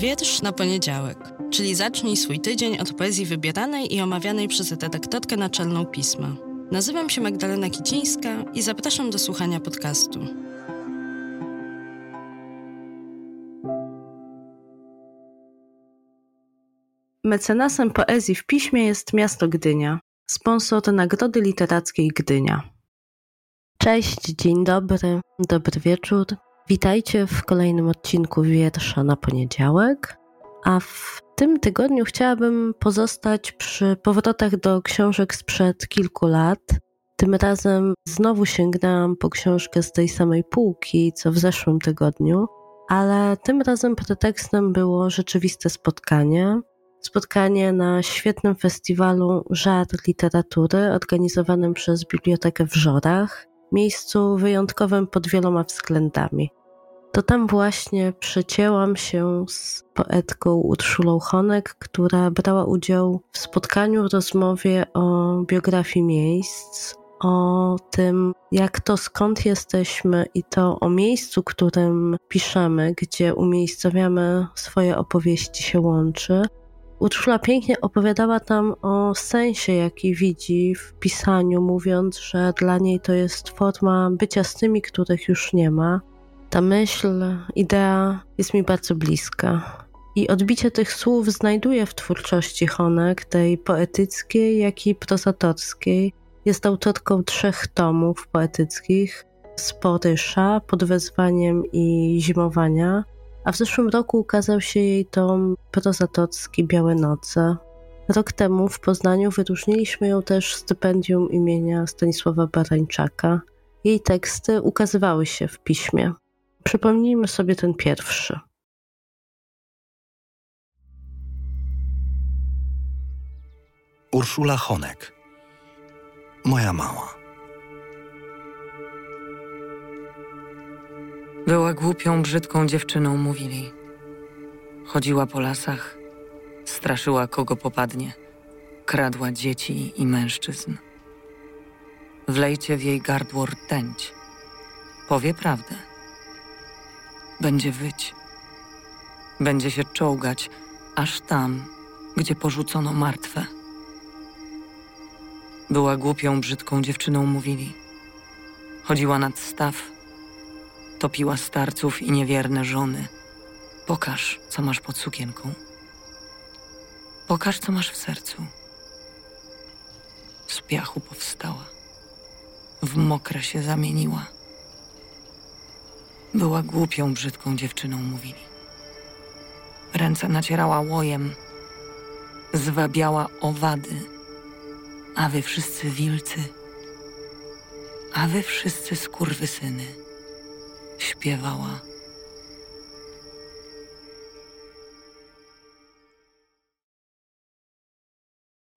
Wiersz na poniedziałek, czyli zacznij swój tydzień od poezji wybieranej i omawianej przez redaktorkę naczelną pisma. Nazywam się Magdalena Kicińska i zapraszam do słuchania podcastu. Mecenasem poezji w piśmie jest miasto Gdynia, sponsor Nagrody Literackiej Gdynia. Cześć, dzień dobry, dobry wieczór. Witajcie w kolejnym odcinku wiersza na poniedziałek, a w tym tygodniu chciałabym pozostać przy powrotach do książek sprzed kilku lat. Tym razem znowu sięgnęłam po książkę z tej samej półki, co w zeszłym tygodniu, ale tym razem pretekstem było rzeczywiste spotkanie. Spotkanie na świetnym festiwalu Żar Literatury organizowanym przez Bibliotekę w Żorach, miejscu wyjątkowym pod wieloma względami to tam właśnie przecięłam się z poetką Urszulą Honek, która brała udział w spotkaniu, rozmowie o biografii miejsc, o tym, jak to skąd jesteśmy i to o miejscu, którym piszemy, gdzie umiejscowiamy swoje opowieści się łączy. Urszula pięknie opowiadała tam o sensie, jaki widzi w pisaniu, mówiąc, że dla niej to jest forma bycia z tymi, których już nie ma, ta myśl, idea jest mi bardzo bliska. I odbicie tych słów znajduję w twórczości Honek, tej poetyckiej, jak i prozatorskiej. Jest autorką trzech tomów poetyckich, Sporysza, pod wezwaniem i zimowania, a w zeszłym roku ukazał się jej tom prozatorski Białe Noce. Rok temu w Poznaniu wyróżniliśmy ją też stypendium imienia Stanisława Barańczaka. Jej teksty ukazywały się w piśmie. Przypomnijmy sobie ten pierwszy. Urszula Honek. Moja mała. Była głupią, brzydką dziewczyną, mówili. Chodziła po lasach, straszyła kogo popadnie, kradła dzieci i mężczyzn. Wlejcie w jej gardło rtęć. Powie prawdę będzie wyć. Będzie się czołgać, aż tam, gdzie porzucono martwe. Była głupią, brzydką dziewczyną, mówili. Chodziła nad staw, topiła starców i niewierne żony. Pokaż, co masz pod sukienką. Pokaż, co masz w sercu. Z piachu powstała, w mokre się zamieniła. Była głupią, brzydką dziewczyną, mówili. Ręce nacierała łojem, zwabiała owady, a wy wszyscy wilcy, a wy wszyscy skurwysyny, śpiewała.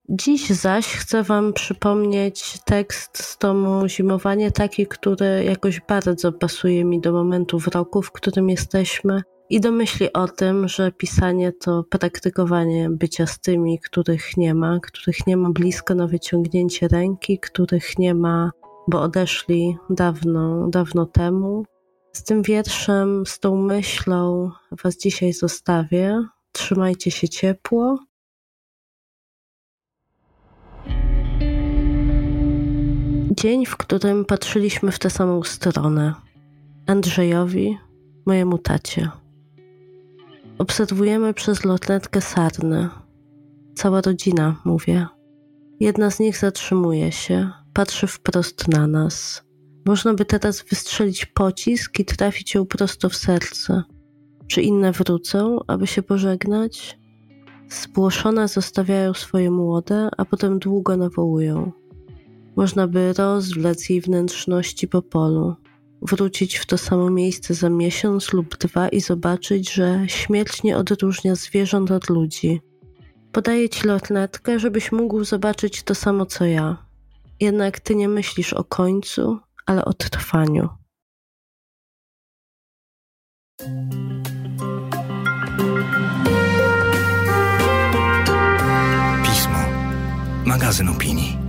Dziś zaś chcę Wam przypomnieć tekst z tomu Zimowanie, taki, który jakoś bardzo pasuje mi do momentu w roku, w którym jesteśmy i do myśli o tym, że pisanie to praktykowanie bycia z tymi, których nie ma, których nie ma blisko na wyciągnięcie ręki, których nie ma, bo odeszli dawno, dawno temu. Z tym wierszem, z tą myślą Was dzisiaj zostawię. Trzymajcie się ciepło Dzień, w którym patrzyliśmy w tę samą stronę. Andrzejowi, mojemu tacie. Obserwujemy przez lotnetkę sarny. Cała rodzina, mówię. Jedna z nich zatrzymuje się, patrzy wprost na nas. Można by teraz wystrzelić pocisk i trafić ją prosto w serce. Czy inne wrócą, aby się pożegnać? Spłoszone zostawiają swoje młode, a potem długo nawołują. Można by rozwlec jej wnętrzności po polu, wrócić w to samo miejsce za miesiąc lub dwa i zobaczyć, że śmierć nie odróżnia zwierząt od ludzi. Podaję ci lotnetkę, żebyś mógł zobaczyć to samo co ja. Jednak ty nie myślisz o końcu, ale o trwaniu. Pismo. Magazyn opinii.